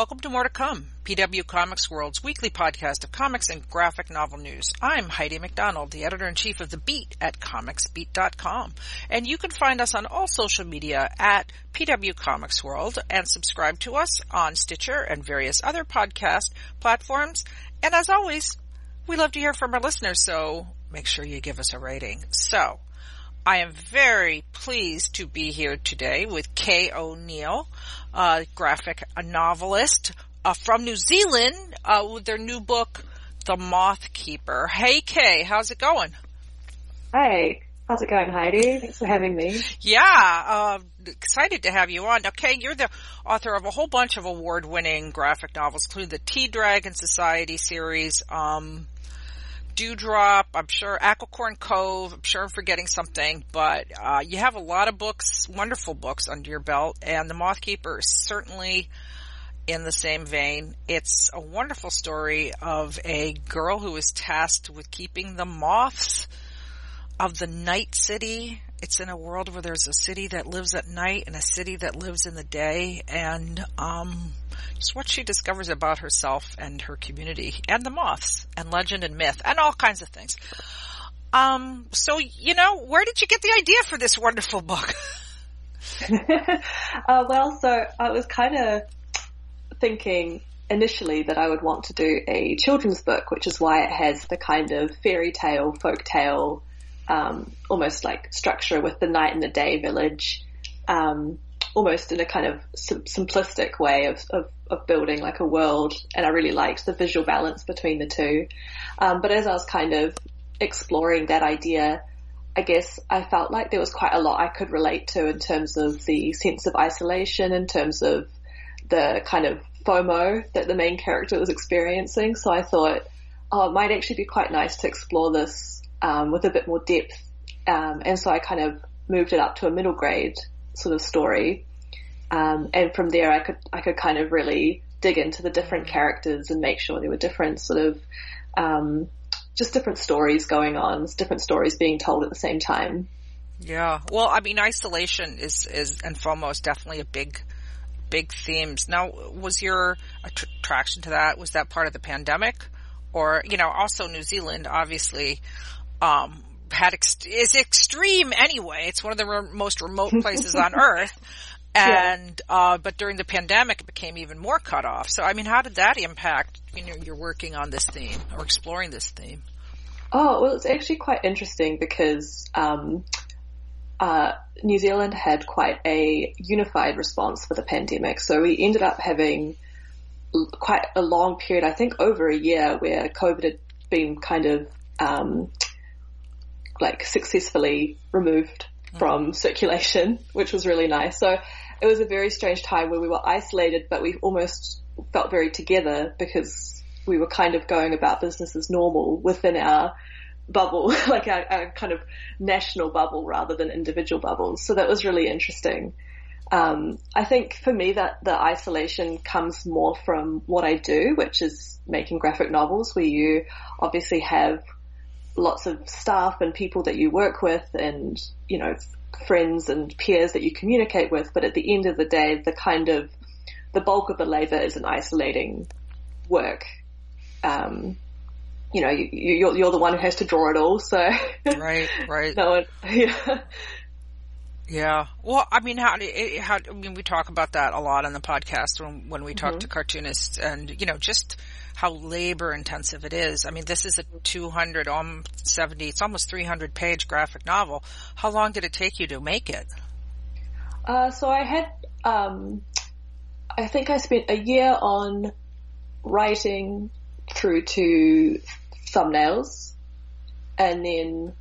welcome to More to Come, PW Comics World's weekly podcast of comics and graphic novel news. I'm Heidi McDonald, the editor-in-chief of The Beat at comicsbeat.com. And you can find us on all social media at PW Comics World and subscribe to us on Stitcher and various other podcast platforms. And as always, we love to hear from our listeners, so make sure you give us a rating. So, I am very pleased to be here today with Kay O'Neill, a graphic novelist uh, from New Zealand uh, with their new book, The Moth Keeper. Hey Kay, how's it going? Hey, how's it going, Heidi? Thanks for having me. Yeah, uh, excited to have you on. Okay, you're the author of a whole bunch of award-winning graphic novels, including the Tea Dragon Society series, um, Dewdrop, I'm sure Aquicorn Cove, I'm sure I'm forgetting something, but uh, you have a lot of books, wonderful books under your belt, and The Moth Keeper is certainly in the same vein. It's a wonderful story of a girl who is tasked with keeping the moths of the night city. It's in a world where there's a city that lives at night and a city that lives in the day, and um, just what she discovers about herself and her community and the moths and legend and myth and all kinds of things. Um, so, you know, where did you get the idea for this wonderful book? uh, well, so I was kind of thinking initially that I would want to do a children's book, which is why it has the kind of fairy tale, folk tale, um, almost like structure with the night and the day village. Um, almost in a kind of sim- simplistic way of, of, of, building like a world. And I really liked the visual balance between the two. Um, but as I was kind of exploring that idea, I guess I felt like there was quite a lot I could relate to in terms of the sense of isolation, in terms of the kind of FOMO that the main character was experiencing. So I thought, oh, it might actually be quite nice to explore this um, with a bit more depth. Um, and so I kind of moved it up to a middle grade sort of story. Um, and from there, I could I could kind of really dig into the different characters and make sure there were different sort of um, just different stories going on, different stories being told at the same time. Yeah, well, I mean, isolation is is and FOMO is definitely a big big themes. Now, was your attraction to that was that part of the pandemic, or you know, also New Zealand, obviously. Um, had ex- is extreme anyway. It's one of the re- most remote places on earth. And, yeah. uh, but during the pandemic, it became even more cut off. So, I mean, how did that impact, you know, you're working on this theme or exploring this theme? Oh, well, it's actually quite interesting because, um, uh, New Zealand had quite a unified response for the pandemic. So we ended up having quite a long period, I think over a year, where COVID had been kind of um, like successfully removed mm. from circulation, which was really nice. So it was a very strange time where we were isolated, but we almost felt very together because we were kind of going about business as normal within our bubble, like our, our kind of national bubble rather than individual bubbles. So that was really interesting. Um, I think for me that the isolation comes more from what I do, which is making graphic novels where you obviously have lots of staff and people that you work with and, you know, friends and peers that you communicate with. But at the end of the day, the kind of, the bulk of the labor is an isolating work. Um, you know, you, you're, you're the one who has to draw it all. So right, right. no one, yeah. Yeah. Well, I mean, how, how, I mean, we talk about that a lot on the podcast when, when we talk mm-hmm. to cartoonists and, you know, just how labor intensive it is. I mean, this is a 270, it's almost 300 page graphic novel. How long did it take you to make it? Uh, so I had, um, I think I spent a year on writing through to thumbnails and then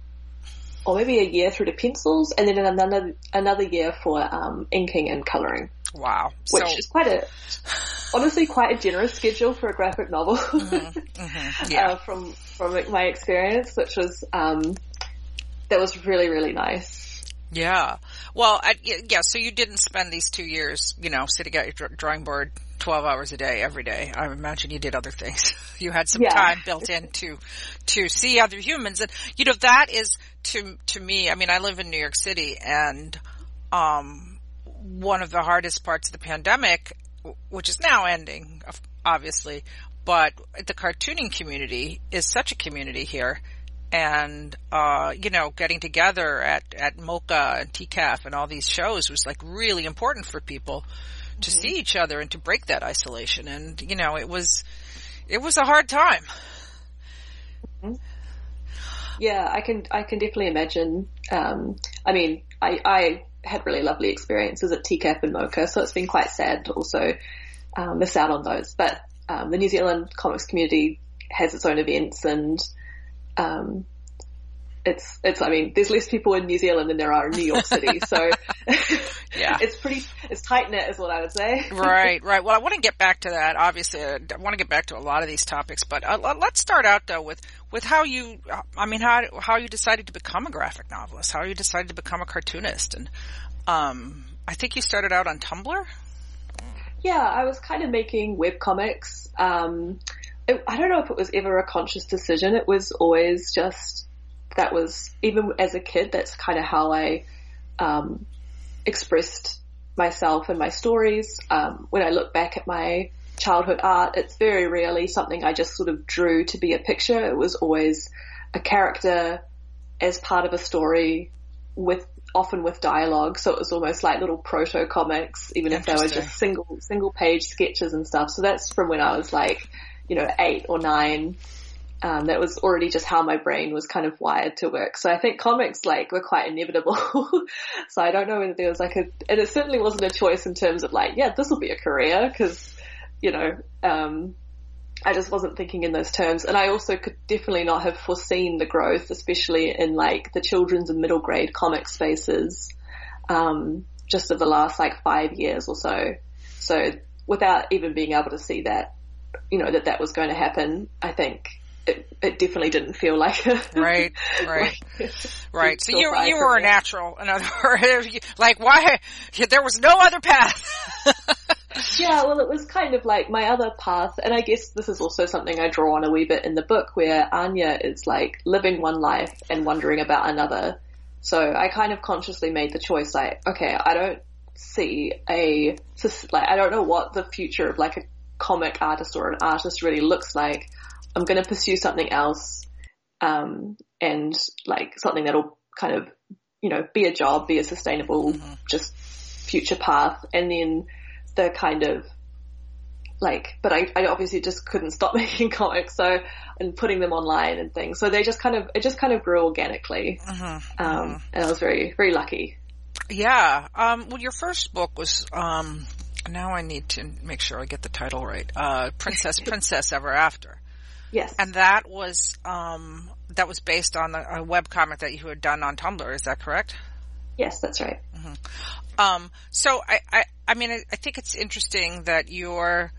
or maybe a year through to pencils and then another another year for um, inking and coloring. Wow. Which so, is quite a, honestly quite a generous schedule for a graphic novel. Mm-hmm, mm-hmm, yeah. uh, from, from my experience, which was, um, that was really, really nice. Yeah. Well, I, yeah, so you didn't spend these two years, you know, sitting at your drawing board 12 hours a day every day. I imagine you did other things. you had some yeah. time built in to, to see other humans. And, you know, that is to, to me, I mean, I live in New York City and, um, one of the hardest parts of the pandemic which is now ending, obviously, but the cartooning community is such a community here. And, uh, you know, getting together at, at MoCCA and TCAF and all these shows was like really important for people to mm-hmm. see each other and to break that isolation. And, you know, it was, it was a hard time. Mm-hmm. Yeah, I can, I can definitely imagine. Um, I mean, I, I had really lovely experiences at TCAF and MoCCA, so it's been quite sad to also um, miss out on those. But um, the New Zealand comics community has its own events and um, it's it's I mean there's less people in New Zealand than there are in New York City, so yeah, it's pretty it's tight knit is what I would say. right, right. Well, I want to get back to that. Obviously, I want to get back to a lot of these topics, but uh, let's start out though with with how you I mean how how you decided to become a graphic novelist, how you decided to become a cartoonist, and um, I think you started out on Tumblr. Yeah, I was kind of making web comics. Um, I don't know if it was ever a conscious decision. It was always just that was even as a kid. That's kind of how I um, expressed myself and my stories. Um, when I look back at my childhood art, it's very rarely something I just sort of drew to be a picture. It was always a character as part of a story with often with dialogue. So it was almost like little proto comics, even if they were just single single page sketches and stuff. So that's from when I was like, you know, eight or nine. Um, that was already just how my brain was kind of wired to work. So I think comics like were quite inevitable. so I don't know whether there was like a, and it certainly wasn't a choice in terms of like, yeah, this will be a career because, you know, um, I just wasn't thinking in those terms. And I also could definitely not have foreseen the growth, especially in like the children's and middle grade comic spaces, um, just of the last like five years or so. So without even being able to see that, you know, that that was going to happen, I think it, it definitely didn't feel like a, right, right, like, right. So you you were a natural, in other words, like why there was no other path. yeah, well, it was kind of like my other path, and I guess this is also something I draw on a wee bit in the book, where Anya is like living one life and wondering about another. So I kind of consciously made the choice, like, okay, I don't see a like I don't know what the future of like a comic artist or an artist really looks like. I'm going to pursue something else, um, and like something that'll kind of you know be a job, be a sustainable mm-hmm. just future path, and then the kind of like, but I, I obviously just couldn't stop making comics, so and putting them online and things. So they just kind of it just kind of grew organically, mm-hmm. Um, mm-hmm. and I was very very lucky. Yeah. Um, well, your first book was um, now I need to make sure I get the title right. Uh, Princess Princess Ever After. Yes. And that was um, that was based on a, a web comic that you had done on Tumblr. Is that correct? Yes, that's right. Mm-hmm. Um, so I, I, I mean, I, I think it's interesting that you're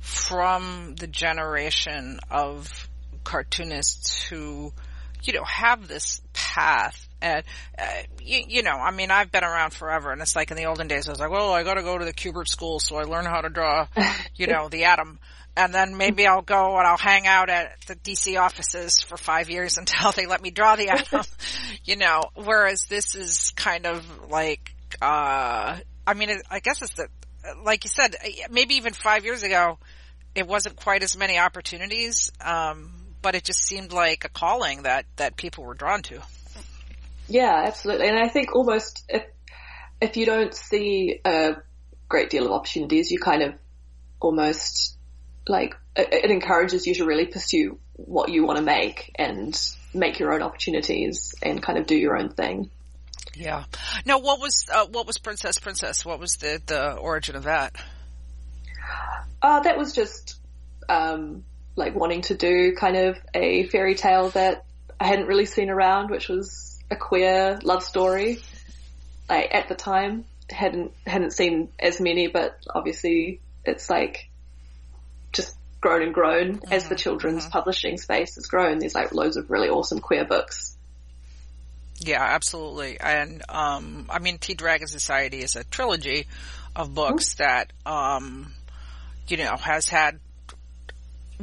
from the generation of cartoonists who, you know, have this path and, uh, you, you, know, I mean, I've been around forever and it's like in the olden days, I was like, well, I gotta go to the Kubert school so I learn how to draw, you know, the atom. And then maybe I'll go and I'll hang out at the DC offices for five years until they let me draw the atom, you know, whereas this is kind of like, uh, I mean, I guess it's that, like you said, maybe even five years ago, it wasn't quite as many opportunities, um, but it just seemed like a calling that, that people were drawn to. Yeah, absolutely. And I think almost if, if you don't see a great deal of opportunities, you kind of almost like, it, it encourages you to really pursue what you want to make and make your own opportunities and kind of do your own thing. Yeah. Now, what was uh, what was Princess Princess? What was the the origin of that? Uh, that was just um, like wanting to do kind of a fairy tale that I hadn't really seen around, which was a queer love story. Like at the time, hadn't hadn't seen as many, but obviously it's like just grown and grown mm-hmm. as the children's mm-hmm. publishing space has grown. There's like loads of really awesome queer books yeah, absolutely. And, um, I mean, Tea Dragon Society is a trilogy of books mm-hmm. that, um, you know, has had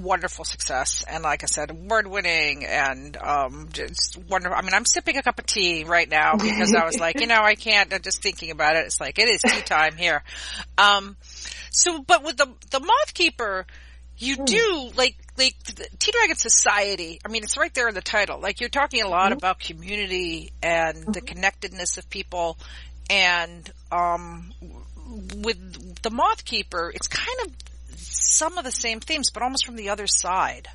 wonderful success. And like I said, award winning and, um, just wonderful. I mean, I'm sipping a cup of tea right now because I was like, you know, I can't, I'm just thinking about it. It's like, it is tea time here. Um, so, but with the, the Moth Keeper, you mm. do like like Tea Dragon Society. I mean, it's right there in the title. Like you're talking a lot mm-hmm. about community and mm-hmm. the connectedness of people, and um, with the Moth Keeper, it's kind of some of the same themes, but almost from the other side.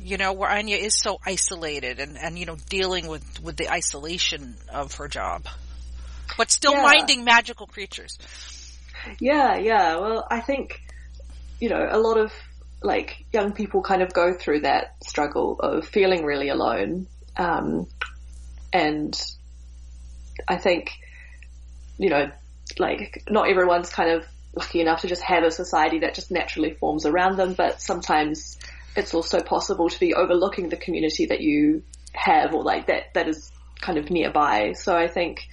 You know, where Anya is so isolated and, and, you know, dealing with, with the isolation of her job. But still yeah. minding magical creatures. Yeah, yeah. Well, I think, you know, a lot of, like, young people kind of go through that struggle of feeling really alone. Um, and I think, you know, like, not everyone's kind of lucky enough to just have a society that just naturally forms around them, but sometimes it's also possible to be overlooking the community that you have or like that, that is kind of nearby. So I think,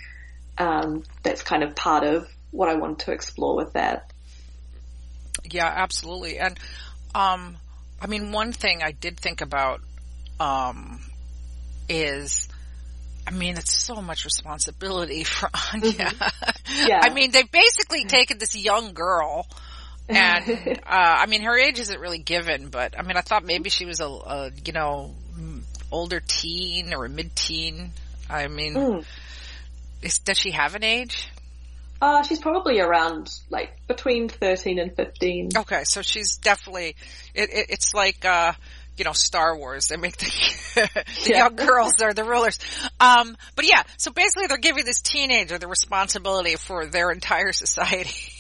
um, that's kind of part of what I want to explore with that. Yeah, absolutely. And, um, I mean, one thing I did think about, um, is, I mean, it's so much responsibility for Anya. Mm-hmm. Yeah. I mean, they've basically taken this young girl and, uh, I mean, her age isn't really given, but I mean, I thought maybe she was a, a you know, older teen or a mid-teen. I mean, mm. is, does she have an age? Uh, she's probably around like between 13 and 15. Okay, so she's definitely, it, it, it's like, uh, you know, Star Wars. They make the, the yeah. young girls are the rulers. Um, but yeah, so basically they're giving this teenager the responsibility for their entire society.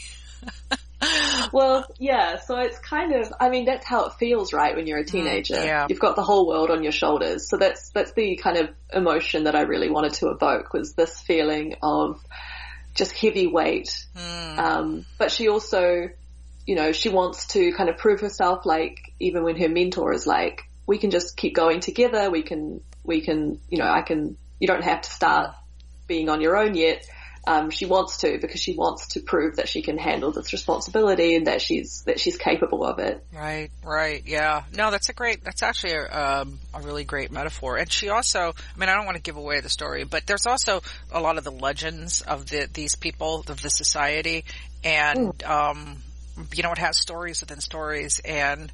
well, yeah, so it's kind of, I mean, that's how it feels, right, when you're a mm, teenager. Mm, yeah. You've got the whole world on your shoulders. So that's, that's the kind of emotion that I really wanted to evoke was this feeling of just heavy weight. Mm. Um, but she also, you know, she wants to kind of prove herself like even when her mentor is like, we can just keep going together. We can, we can, you know, I can, you don't have to start being on your own yet. Um, she wants to because she wants to prove that she can handle this responsibility and that she's that she's capable of it. Right, right, yeah. No, that's a great. That's actually a, um, a really great metaphor. And she also, I mean, I don't want to give away the story, but there's also a lot of the legends of the these people of the society, and mm. um, you know, it has stories within stories. And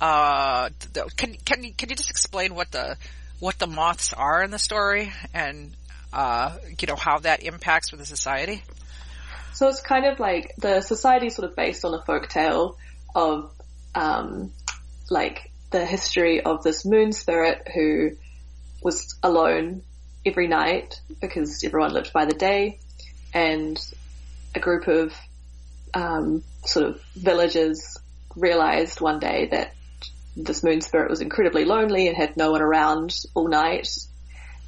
uh, can can you can you just explain what the what the moths are in the story and uh, you know, how that impacts with the society? So it's kind of like the society is sort of based on a folk tale of, um, like the history of this moon spirit who was alone every night because everyone lived by the day and a group of, um, sort of villagers realized one day that this moon spirit was incredibly lonely and had no one around all night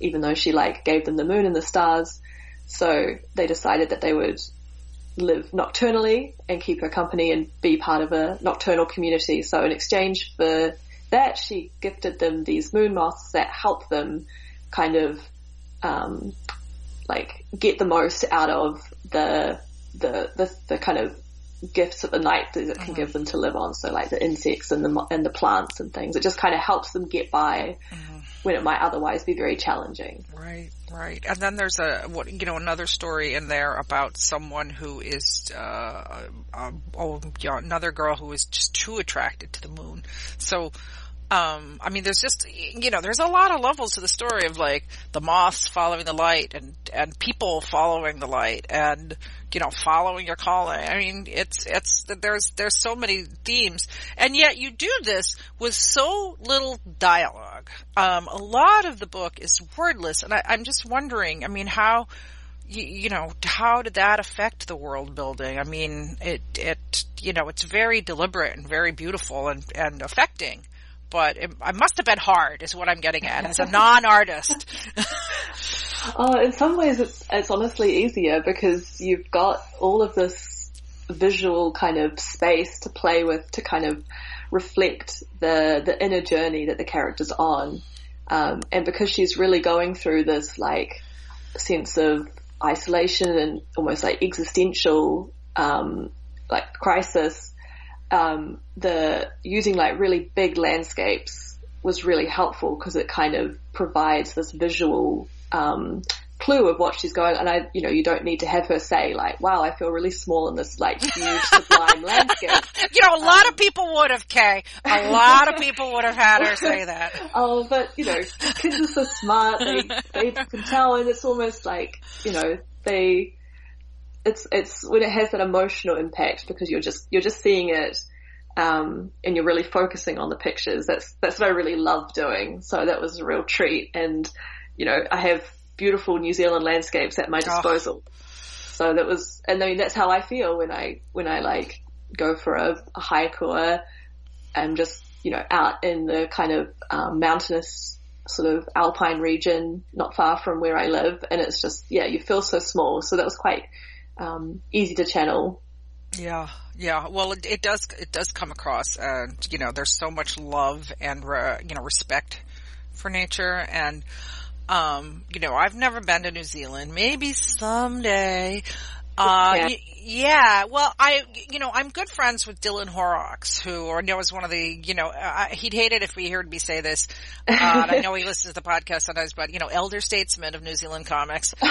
even though she like gave them the moon and the stars. So they decided that they would live nocturnally and keep her company and be part of a nocturnal community. So in exchange for that, she gifted them these moon moths that help them kind of, um, like get the most out of the, the, the, the kind of gifts of the night that it can mm-hmm. give them to live on. So like the insects and the, and the plants and things. It just kind of helps them get by mm-hmm when it might otherwise be very challenging. Right, right. And then there's a what you know another story in there about someone who is uh, um, oh yeah, another girl who is just too attracted to the moon. So um, I mean, there's just, you know, there's a lot of levels to the story of like the moths following the light and, and people following the light and, you know, following your calling. I mean, it's, it's, there's, there's so many themes and yet you do this with so little dialogue. Um, a lot of the book is wordless and I, I'm just wondering, I mean, how, you, you, know, how did that affect the world building? I mean, it, it, you know, it's very deliberate and very beautiful and, and affecting but it, it must have been hard is what I'm getting at as a non-artist. oh, in some ways it's, it's honestly easier because you've got all of this visual kind of space to play with to kind of reflect the, the inner journey that the character's on. Um, and because she's really going through this like sense of isolation and almost like existential, um, like crisis, um, the using like really big landscapes was really helpful because it kind of provides this visual um, clue of what she's going. And I, you know, you don't need to have her say like, "Wow, I feel really small in this like huge sublime landscape." You know, a lot um, of people would have, Kay. A lot of people would have had her say that. oh, but you know, kids are so smart; they they can tell, and it's almost like you know they it's it's when it has that emotional impact because you're just you're just seeing it um, and you're really focusing on the pictures. That's that's what I really love doing. So that was a real treat. And you know, I have beautiful New Zealand landscapes at my disposal. Oh. So that was, and I mean that's how I feel when I when I like go for a, a hike or I'm just you know out in the kind of um, mountainous sort of alpine region, not far from where I live, and it's just yeah, you feel so small. So that was quite um, easy to channel. Yeah, yeah. Well, it, it, does it does come across, and you know, there's so much love and re, you know respect for nature, and um, you know, I've never been to New Zealand. Maybe someday. Uh, yeah. Y- yeah. Well, I, you know, I'm good friends with Dylan Horrocks, who I know is one of the, you know, uh, he'd hate it if he heard me say this. Uh, I know he listens to the podcast sometimes, but you know, elder statesman of New Zealand comics.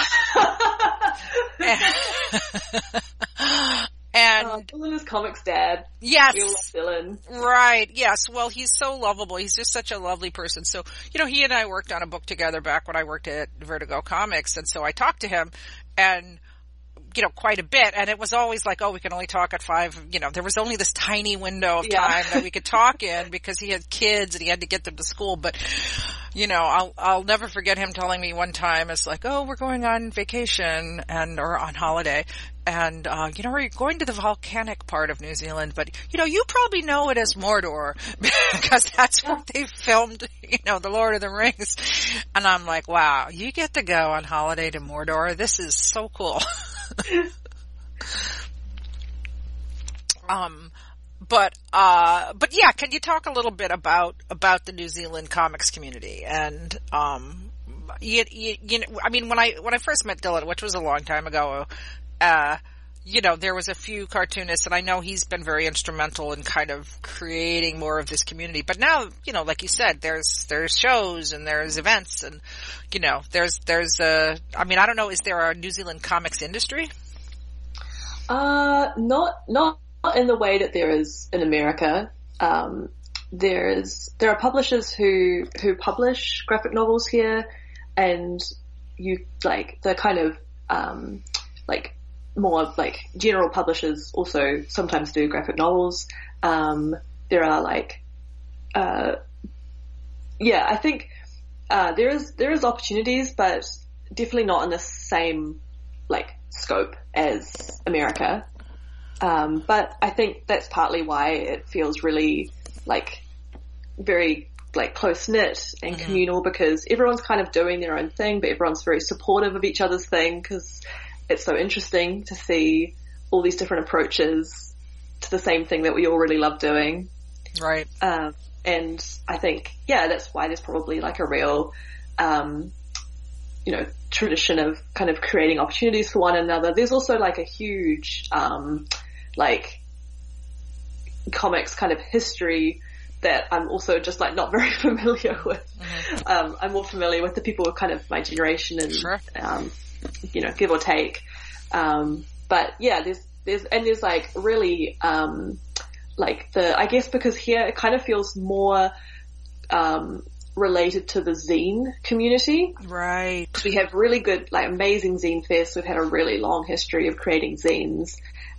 and oh, Dylan is comics dad. Yes, Dylan. Right. Yes. Well, he's so lovable. He's just such a lovely person. So, you know, he and I worked on a book together back when I worked at Vertigo Comics, and so I talked to him, and you know, quite a bit. And it was always like, oh, we can only talk at five, you know, there was only this tiny window of yeah. time that we could talk in because he had kids and he had to get them to school. But, you know, I'll, I'll never forget him telling me one time, it's like, oh, we're going on vacation and, or on holiday. And, uh, you know, we're going to the volcanic part of New Zealand, but, you know, you probably know it as Mordor because that's where they filmed, you know, The Lord of the Rings. And I'm like, wow, you get to go on holiday to Mordor. This is so cool. um, but uh, but yeah, can you talk a little bit about about the New Zealand comics community? And um, you, you, you know, I mean, when I when I first met Dylan, which was a long time ago, uh, you know, there was a few cartoonists and I know he's been very instrumental in kind of creating more of this community. But now, you know, like you said, there's, there's shows and there's events and, you know, there's, there's a, I mean, I don't know, is there a New Zealand comics industry? Uh, not, not in the way that there is in America. Um, there's, there are publishers who, who publish graphic novels here and you, like, the kind of, um, like more like general publishers also sometimes do graphic novels. Um, there are like, uh, yeah, I think uh, there is there is opportunities, but definitely not in the same like scope as America. Um, but I think that's partly why it feels really like very like close knit and mm-hmm. communal because everyone's kind of doing their own thing, but everyone's very supportive of each other's thing because it's so interesting to see all these different approaches to the same thing that we all really love doing. Right. Um, and I think, yeah, that's why there's probably like a real, um, you know, tradition of kind of creating opportunities for one another. There's also like a huge, um, like comics kind of history that I'm also just like not very familiar with. Mm-hmm. Um, I'm more familiar with the people of kind of my generation and, sure. um, you know, give or take. Um, but yeah, there's, there's, and there's like really, um, like the, I guess because here it kind of feels more, um, related to the zine community. Right. We have really good, like amazing zine fest. We've had a really long history of creating zines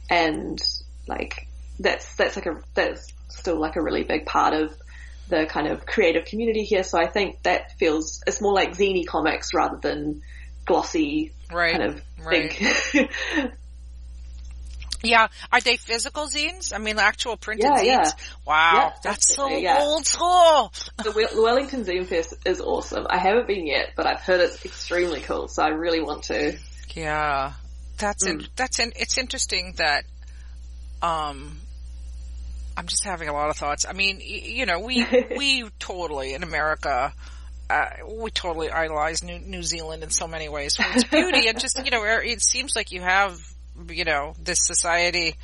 and like that's, that's like a, that's still like a really big part of the kind of creative community here. So I think that feels, it's more like ziny comics rather than glossy right, kind of right. big. yeah, are they physical zines? I mean, actual printed yeah, zines. Yeah. Wow, yeah, that's so old school. The Wellington Zine Fest is awesome. I haven't been yet, but I've heard it's extremely cool, so I really want to. Yeah, that's mm. in, that's in, it's interesting that. Um, I'm just having a lot of thoughts. I mean, you know, we we totally in America uh, we totally idolize New, New Zealand in so many ways for its beauty and just, you know, it seems like you have, you know, this society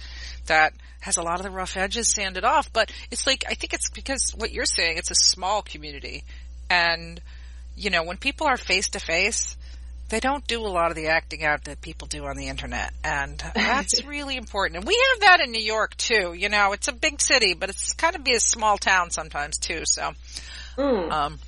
that has a lot of the rough edges sanded off. But it's like, I think it's because what you're saying, it's a small community. And, you know, when people are face to face, they don't do a lot of the acting out that people do on the internet. And that's really important. And we have that in New York too. You know, it's a big city, but it's kind of be a small town sometimes too. So, mm. um,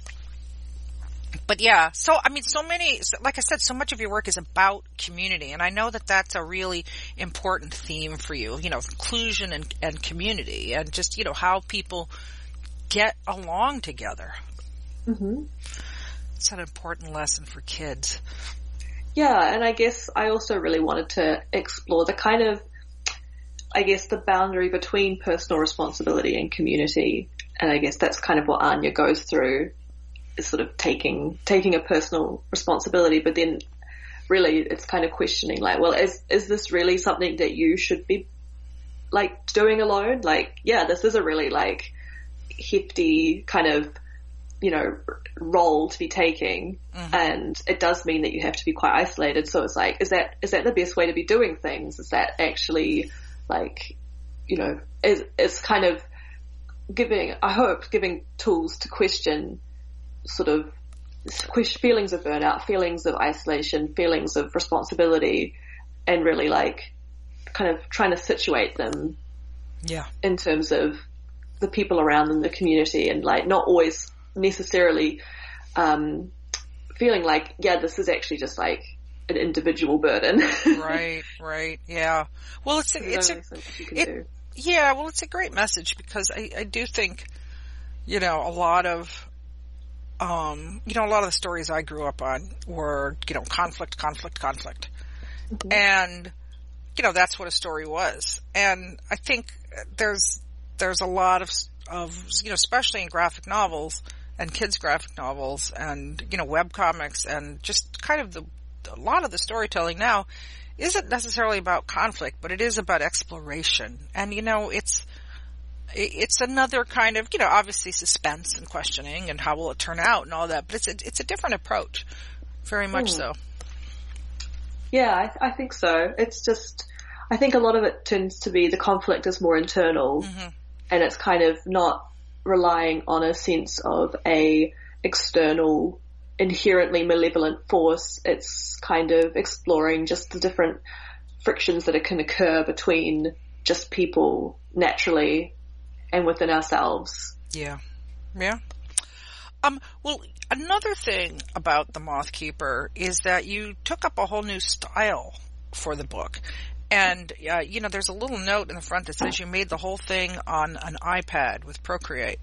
but yeah, so I mean, so many, like I said, so much of your work is about community, and I know that that's a really important theme for you. You know, inclusion and, and community, and just you know how people get along together. Mm-hmm. It's an important lesson for kids. Yeah, and I guess I also really wanted to explore the kind of, I guess, the boundary between personal responsibility and community. And I guess that's kind of what Anya goes through sort of taking taking a personal responsibility, but then really it's kind of questioning like, well, is is this really something that you should be like doing alone? Like, yeah, this is a really like hefty kind of you know role to be taking mm-hmm. and it does mean that you have to be quite isolated so it's like is that is that the best way to be doing things is that actually like you know is it's kind of giving i hope giving tools to question sort of squish feelings of burnout, feelings of isolation, feelings of responsibility, and really like kind of trying to situate them. Yeah. In terms of the people around them, the community, and like not always necessarily um, feeling like, yeah, this is actually just like an individual burden. right, right, yeah. Well, it's a, it's a, it, yeah, well, it's a great message because I, I do think, you know, a lot of um, you know, a lot of the stories I grew up on were, you know, conflict, conflict, conflict. Mm-hmm. And, you know, that's what a story was. And I think there's, there's a lot of, of, you know, especially in graphic novels and kids graphic novels and, you know, web comics and just kind of the, a lot of the storytelling now isn't necessarily about conflict, but it is about exploration. And, you know, it's, it's another kind of, you know, obviously suspense and questioning and how will it turn out and all that, but it's a, it's a different approach. Very much mm. so. Yeah, I, I, think so. It's just, I think a lot of it tends to be the conflict is more internal mm-hmm. and it's kind of not relying on a sense of a external inherently malevolent force. It's kind of exploring just the different frictions that can occur between just people naturally and within ourselves. Yeah. Yeah. Um, well, another thing about the Moth Keeper is that you took up a whole new style for the book. And, uh, you know, there's a little note in the front that says you made the whole thing on an iPad with Procreate.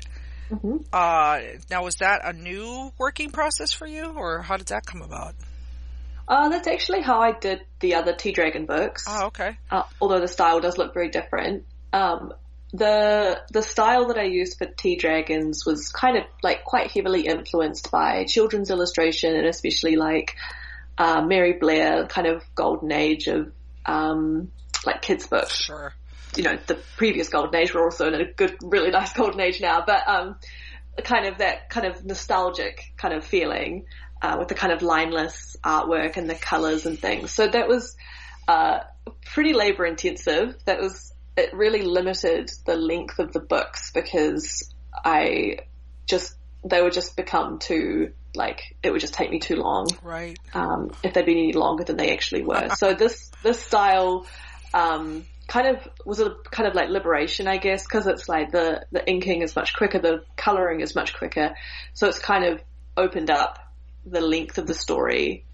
Mm-hmm. Uh, now was that a new working process for you or how did that come about? Uh, that's actually how I did the other Tea Dragon books. Oh, okay. Uh, although the style does look very different. Um, the the style that I used for Tea Dragons was kind of like quite heavily influenced by children's illustration and especially like uh, Mary Blair kind of golden age of um, like kids books. Sure. You know, the previous golden age, we're also in a good, really nice golden age now, but um, kind of that kind of nostalgic kind of feeling uh, with the kind of lineless artwork and the colors and things. So that was uh, pretty labor intensive. That was it really limited the length of the books because I just they would just become too like it would just take me too long. Right. Um, if they'd been any longer than they actually were. so this this style um, kind of was a kind of like liberation, I guess, because it's like the the inking is much quicker, the coloring is much quicker, so it's kind of opened up the length of the story.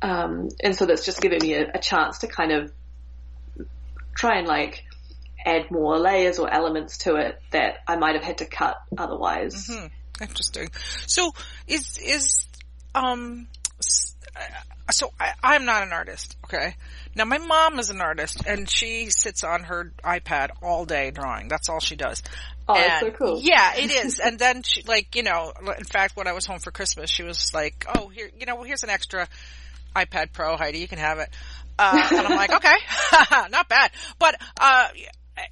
Um, and so that's just given me a, a chance to kind of try and like add more layers or elements to it that I might have had to cut otherwise. Mm-hmm. Interesting. So is is um so I, am not an artist, okay? Now my mom is an artist and she sits on her iPad all day drawing. That's all she does. Oh, and, that's so cool. Yeah, it is. and then she, like, you know, in fact, when I was home for Christmas, she was like, oh, here, you know, here's an extra iPad Pro, Heidi, you can have it. Uh, and I'm like, okay, not bad. But, uh,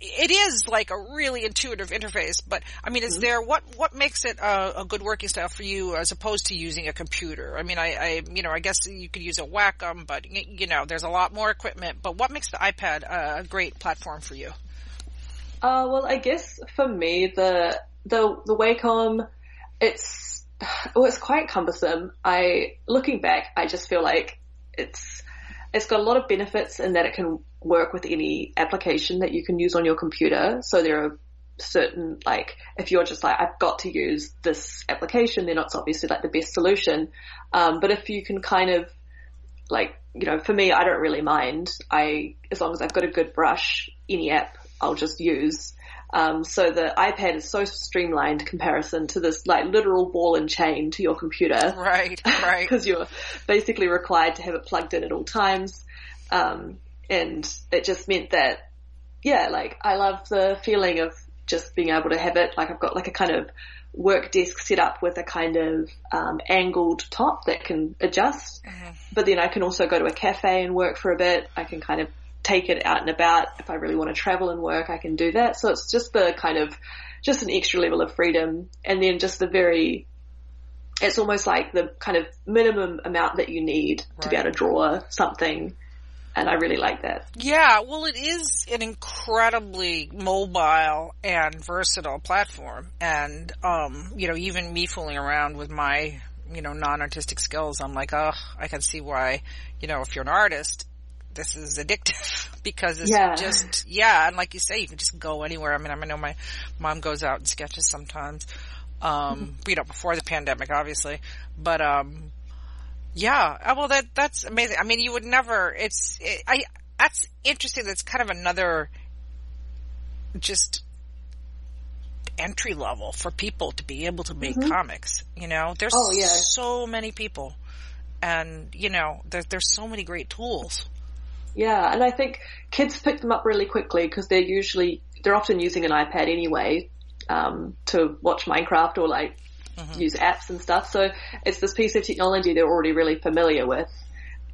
it is like a really intuitive interface, but I mean, is mm-hmm. there, what, what makes it a, a, good working style for you as opposed to using a computer? I mean, I, I, you know, I guess you could use a Wacom, but you know, there's a lot more equipment, but what makes the iPad a great platform for you? Uh, well, I guess for me, the, the, the Wacom, it's, well, it's quite cumbersome. I, looking back, I just feel like it's, it's got a lot of benefits in that it can work with any application that you can use on your computer. So there are certain, like, if you're just like, I've got to use this application, then it's obviously like the best solution. Um, but if you can kind of, like, you know, for me, I don't really mind. I, as long as I've got a good brush, any app I'll just use. Um, so the iPad is so streamlined comparison to this like literal ball and chain to your computer. Right, right. Because you're basically required to have it plugged in at all times. Um, and it just meant that, yeah, like I love the feeling of just being able to have it. Like I've got like a kind of work desk set up with a kind of um, angled top that can adjust. Mm-hmm. But then I can also go to a cafe and work for a bit. I can kind of take it out and about. If I really want to travel and work, I can do that. So it's just the kind of, just an extra level of freedom. And then just the very, it's almost like the kind of minimum amount that you need right. to be able to draw something and I really like that. Yeah, well, it is an incredibly mobile and versatile platform, and um, you know, even me fooling around with my you know non-artistic skills, I'm like, oh, I can see why, you know, if you're an artist, this is addictive because it's yeah. just yeah, and like you say, you can just go anywhere. I mean, I know my mom goes out and sketches sometimes. Um, mm-hmm. you know, before the pandemic, obviously, but, um, yeah. Uh, well, that, that's amazing. I mean, you would never, it's, it, I, that's interesting. That's kind of another just entry level for people to be able to make mm-hmm. comics. You know, there's oh, yeah. so many people and, you know, there, there's so many great tools. Yeah. And I think kids pick them up really quickly because they're usually, they're often using an iPad anyway, um, to watch Minecraft or like mm-hmm. use apps and stuff. So it's this piece of technology they're already really familiar with.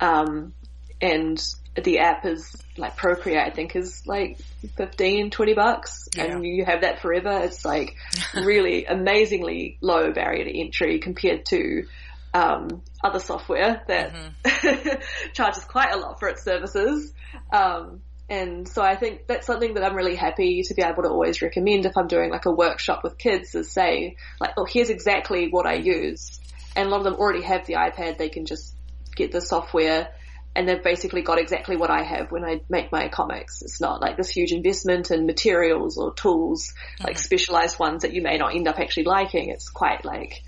Um, and the app is like Procreate, I think is like 15, 20 bucks yeah. and you have that forever. It's like really amazingly low barrier to entry compared to, um, other software that mm-hmm. charges quite a lot for its services. Um, and so I think that's something that I'm really happy to be able to always recommend if I'm doing like a workshop with kids is say like, oh, here's exactly what I use. And a lot of them already have the iPad. They can just get the software and they've basically got exactly what I have when I make my comics. It's not like this huge investment in materials or tools, mm-hmm. like specialized ones that you may not end up actually liking. It's quite like,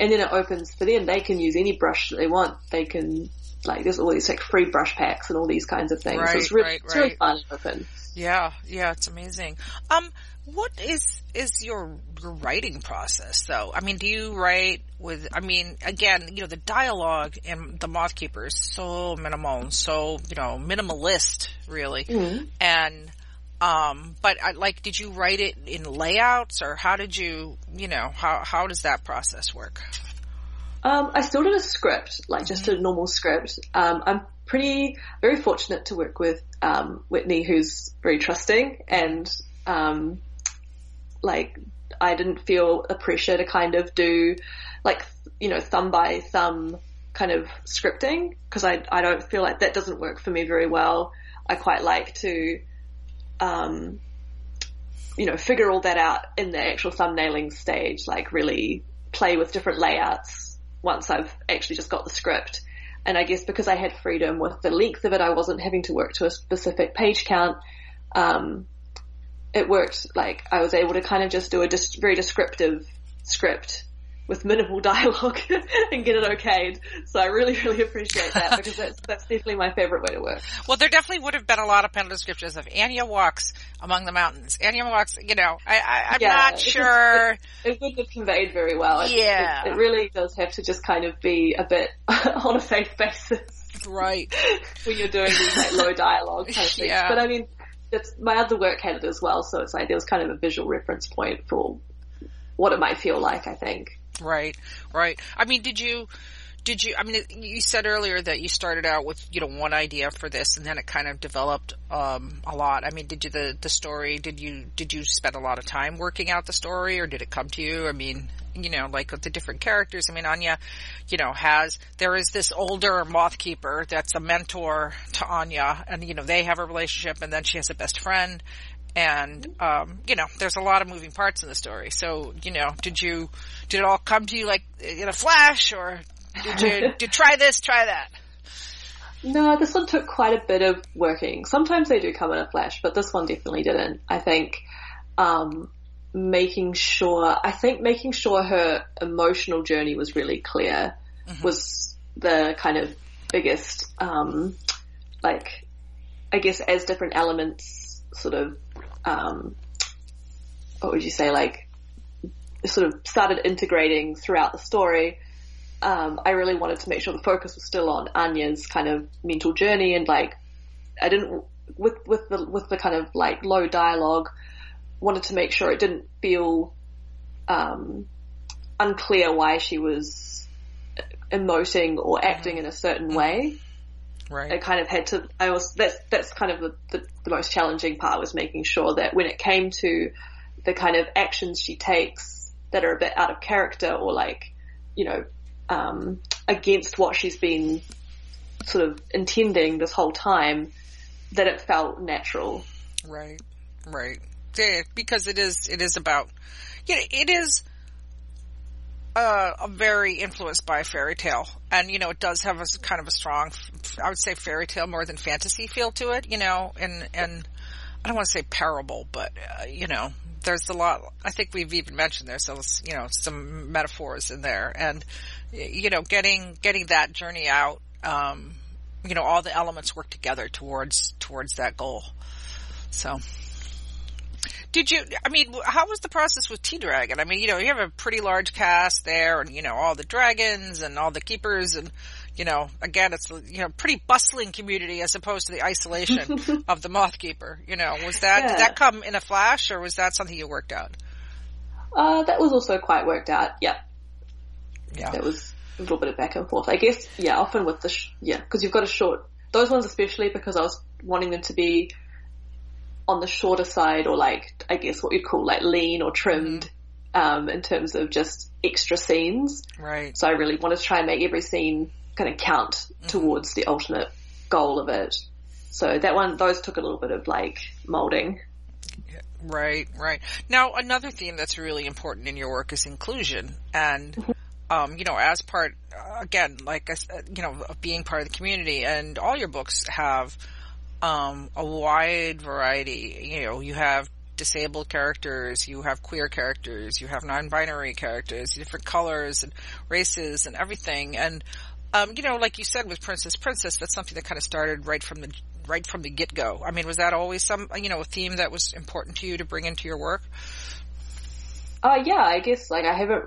and then it opens for them. They can use any brush that they want. They can like there's all these like free brush packs and all these kinds of things. Right, so it's really, right, it's really right. fun and open. Yeah, yeah, it's amazing. Um, what is is your, your writing process though? I mean, do you write with? I mean, again, you know, the dialogue in the Moth Keeper is so minimal so you know minimalist, really, mm-hmm. and um, but I, like, did you write it in layouts or how did you, you know, how how does that process work? Um, I still did a script, like just a normal script. Um, I'm pretty, very fortunate to work with, um, Whitney who's very trusting and, um, like, I didn't feel a pressure to kind of do, like, you know, thumb by thumb kind of scripting because I, I don't feel like that doesn't work for me very well. I quite like to, um, you know, figure all that out in the actual thumbnailing stage, like really play with different layouts once I've actually just got the script. And I guess because I had freedom with the length of it, I wasn't having to work to a specific page count. Um, it worked like I was able to kind of just do a dis- very descriptive script with minimal dialogue and get it okayed. So I really, really appreciate that because that's, that's definitely my favorite way to work. Well, there definitely would have been a lot of panel descriptions of Anya walks among the mountains. Anya walks, you know, I, I, am yeah, not sure. It, it, wouldn't have conveyed very well. It, yeah. It, it, really does have to just kind of be a bit on a faith basis. Right. when you're doing these like low dialogue kind of things. Yeah. But I mean, it's, my other work had it as well, so it's like there was kind of a visual reference point for what it might feel like, I think. Right, right. I mean, did you did you, I mean, you said earlier that you started out with, you know, one idea for this and then it kind of developed, um, a lot. I mean, did you, the, the story, did you, did you spend a lot of time working out the story or did it come to you? I mean, you know, like with the different characters. I mean, Anya, you know, has, there is this older moth keeper that's a mentor to Anya and, you know, they have a relationship and then she has a best friend and um, you know there's a lot of moving parts in the story. So you know did you did it all come to you like in a flash or did you did try this try that? No this one took quite a bit of working. Sometimes they do come in a flash but this one definitely didn't i think. Um, making sure i think making sure her emotional journey was really clear mm-hmm. was the kind of biggest um, like i guess as different elements sort of um, what would you say, like, sort of started integrating throughout the story. Um, I really wanted to make sure the focus was still on Anya's kind of mental journey and like, I didn't, with, with the, with the kind of like low dialogue, wanted to make sure it didn't feel, um, unclear why she was emoting or acting mm-hmm. in a certain way. Right. I kind of had to, I was, that's, that's kind of the, the, the, most challenging part was making sure that when it came to the kind of actions she takes that are a bit out of character or like, you know, um, against what she's been sort of intending this whole time, that it felt natural. Right. Right. Yeah, because it is, it is about, you know, it is, uh, very influenced by fairy tale, and you know it does have a kind of a strong, I would say fairy tale more than fantasy feel to it. You know, and and I don't want to say parable, but uh, you know, there's a lot. I think we've even mentioned there's you know some metaphors in there, and you know, getting getting that journey out. Um, you know, all the elements work together towards towards that goal. So did you, I mean, how was the process with Tea Dragon? I mean, you know, you have a pretty large cast there and, you know, all the dragons and all the keepers and, you know, again, it's, you know, pretty bustling community as opposed to the isolation of the Moth Keeper. You know, was that, yeah. did that come in a flash or was that something you worked out? Uh, that was also quite worked out. Yeah. Yeah. That was a little bit of back and forth. I guess, yeah, often with the, sh- yeah, cause you've got a short, those ones especially because I was wanting them to be on the shorter side or like, I guess what you'd call like lean or trimmed, mm-hmm. um, in terms of just extra scenes. Right. So I really wanted to try and make every scene kind of count mm-hmm. towards the ultimate goal of it. So that one, those took a little bit of like molding. Right, right. Now another theme that's really important in your work is inclusion and, mm-hmm. um, you know, as part, again, like, you know, of being part of the community and all your books have, um, a wide variety. You know, you have disabled characters, you have queer characters, you have non-binary characters, different colors and races and everything. And, um, you know, like you said with Princess Princess, that's something that kind of started right from the, right from the get-go. I mean, was that always some, you know, a theme that was important to you to bring into your work? Uh, yeah, I guess, like, I haven't,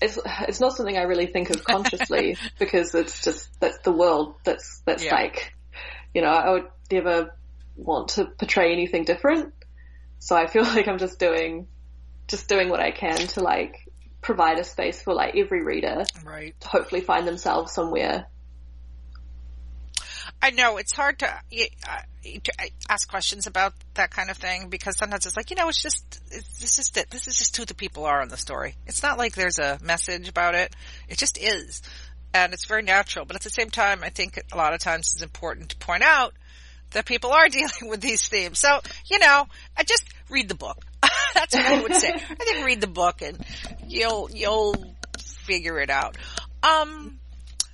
it's, it's not something I really think of consciously because it's just, that's the world that's, that's yeah. like, you know, I would never want to portray anything different. So I feel like I'm just doing, just doing what I can to like provide a space for like every reader right. to hopefully find themselves somewhere. I know it's hard to, uh, to ask questions about that kind of thing because sometimes it's like, you know, it's just, it's, this is it. This is just who the people are in the story. It's not like there's a message about it. It just is. And it's very natural. But at the same time, I think a lot of times it's important to point out that people are dealing with these themes. So, you know, I just read the book. That's what I would say. I think read the book and you'll, you'll figure it out. Um,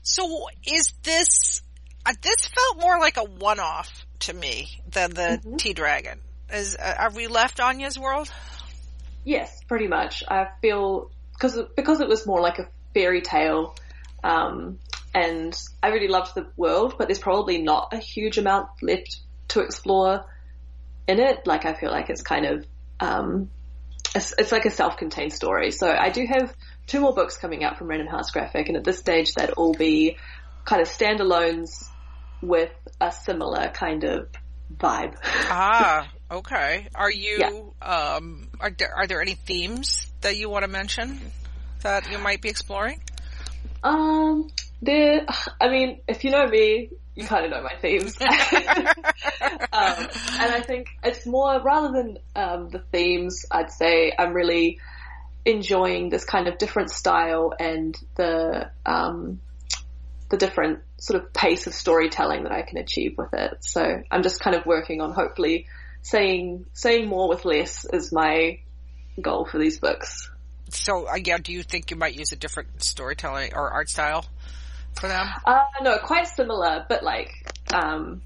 so is this, uh, this felt more like a one-off to me than the mm-hmm. Tea Dragon. Is, uh, are we left Anya's world? Yes, pretty much. I feel, cause, because it was more like a fairy tale, um, and I really loved the world, but there's probably not a huge amount left to explore in it. Like I feel like it's kind of, um, it's, it's like a self-contained story. So I do have two more books coming out from Random House Graphic, and at this stage that will be kind of standalones with a similar kind of vibe. ah, okay. Are you, yeah. um, are there, are there any themes that you want to mention that you might be exploring? Um, there. I mean, if you know me, you kind of know my themes. um, and I think it's more rather than um, the themes. I'd say I'm really enjoying this kind of different style and the um, the different sort of pace of storytelling that I can achieve with it. So I'm just kind of working on hopefully saying saying more with less is my goal for these books. So, uh, yeah, do you think you might use a different storytelling or art style for them? Uh, no, quite similar, but like, um,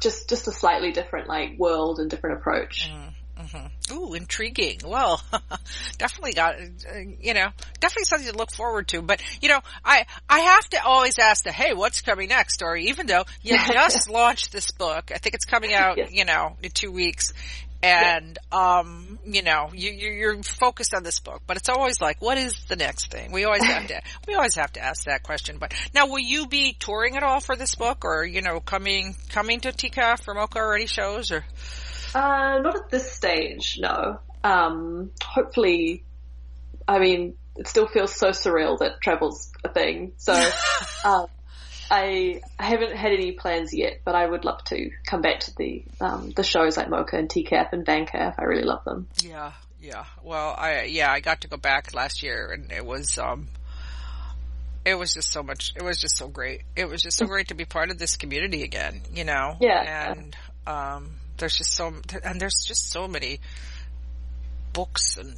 just, just a slightly different like world and different approach. Mm. Mm-hmm. Ooh, intriguing. Well, definitely got, uh, you know, definitely something to look forward to. But, you know, I, I have to always ask the, hey, what's coming next? Or even though you just launched this book, I think it's coming out, yes. you know, in two weeks and um, you know, you, you're focused on this book, but it's always like, what is the next thing? We always have to, we always have to ask that question. But now, will you be touring at all for this book, or you know, coming coming to TCAF or MoCCA or any shows, or? Uh, not at this stage, no. Um, hopefully, I mean, it still feels so surreal that travel's a thing. So, um, I, I haven't had any plans yet, but I would love to come back to the um, the shows like MoCCA and TCAF and VanCAF. I really love them. Yeah, yeah. Well, I yeah, I got to go back last year, and it was um, it was just so much. It was just so great. It was just so great to be part of this community again. You know. Yeah. And um, there's just so and there's just so many books and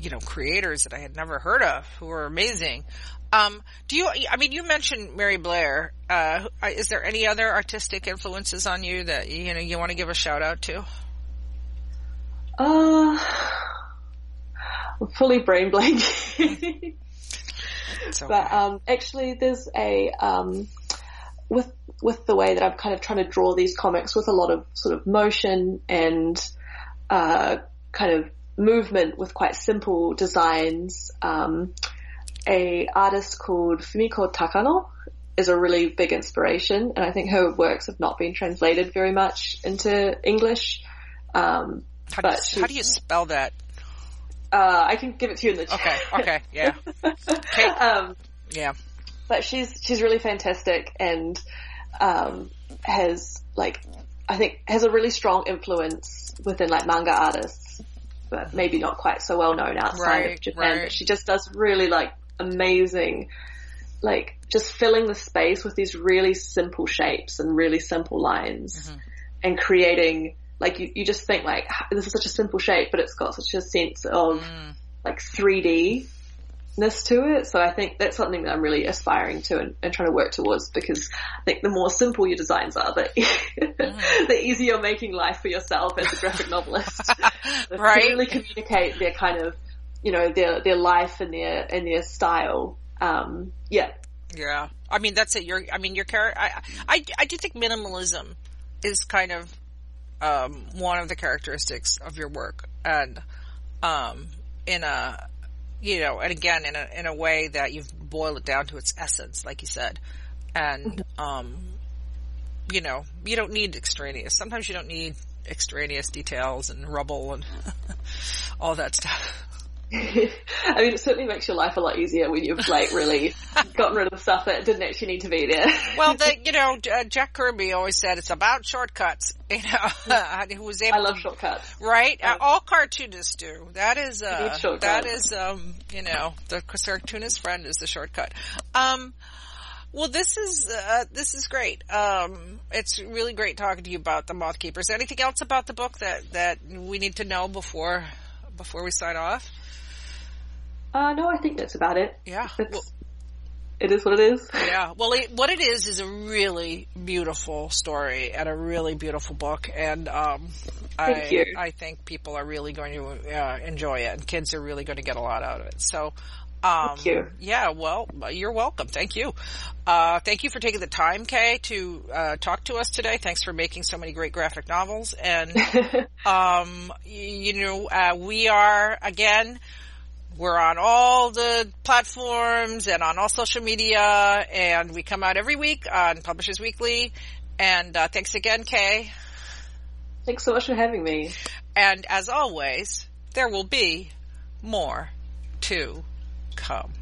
you know creators that I had never heard of who are amazing. Um, do you? I mean, you mentioned Mary Blair. Uh, is there any other artistic influences on you that you know you want to give a shout out to? Uh, fully brain blank. okay. But um, actually, there's a um, with with the way that I'm kind of trying to draw these comics with a lot of sort of motion and uh, kind of movement with quite simple designs. Um, a artist called Fumiko Takano is a really big inspiration, and I think her works have not been translated very much into English. Um, how, do you, how do you spell that? Uh, I can give it to you in the chat. Okay, okay, yeah. Okay. um, yeah. But she's, she's really fantastic and, um, has like, I think has a really strong influence within like manga artists, but maybe not quite so well known outside right, of Japan. Right. But she just does really like amazing, like just filling the space with these really simple shapes and really simple lines mm-hmm. and creating like you, you just think like this is such a simple shape, but it's got such a sense of mm. like 3D ness to it. So I think that's something that I'm really aspiring to and, and, trying to work towards because I think the more simple your designs are, the, mm. the easier you're making life for yourself as a graphic novelist. right. really communicate their kind of you know, their, their life and their, and their style. Um, yeah. Yeah. I mean, that's it. Your, I mean, your character, I, I, I do think minimalism is kind of, um, one of the characteristics of your work and, um, in a, you know, and again, in a, in a way that you've boiled it down to its essence, like you said. And, um, you know, you don't need extraneous. Sometimes you don't need extraneous details and rubble and all that stuff. I mean, it certainly makes your life a lot easier when you've like really gotten rid of the stuff that didn't actually need to be there. well, the, you know, uh, Jack Kirby always said it's about shortcuts. You know, who was able. I love to, shortcuts. Right, uh, all cartoonists do. That is, uh, that is, um, you know, the cartoonist friend is the shortcut. Um, well, this is uh, this is great. Um, it's really great talking to you about the Moth Keepers. Anything else about the book that that we need to know before before we sign off? Uh, no, I think that's about it. Yeah. Well, it is what it is. Yeah. Well, it, what it is is a really beautiful story and a really beautiful book, and um, I you. I think people are really going to uh, enjoy it, and kids are really going to get a lot out of it. So. Um, thank you. Yeah, well, you're welcome. Thank you. Uh, thank you for taking the time, Kay, to uh, talk to us today. Thanks for making so many great graphic novels. And, um, you know, uh, we are, again, we're on all the platforms and on all social media, and we come out every week on Publishers Weekly. And uh, thanks again, Kay. Thanks so much for having me. And as always, there will be more to come.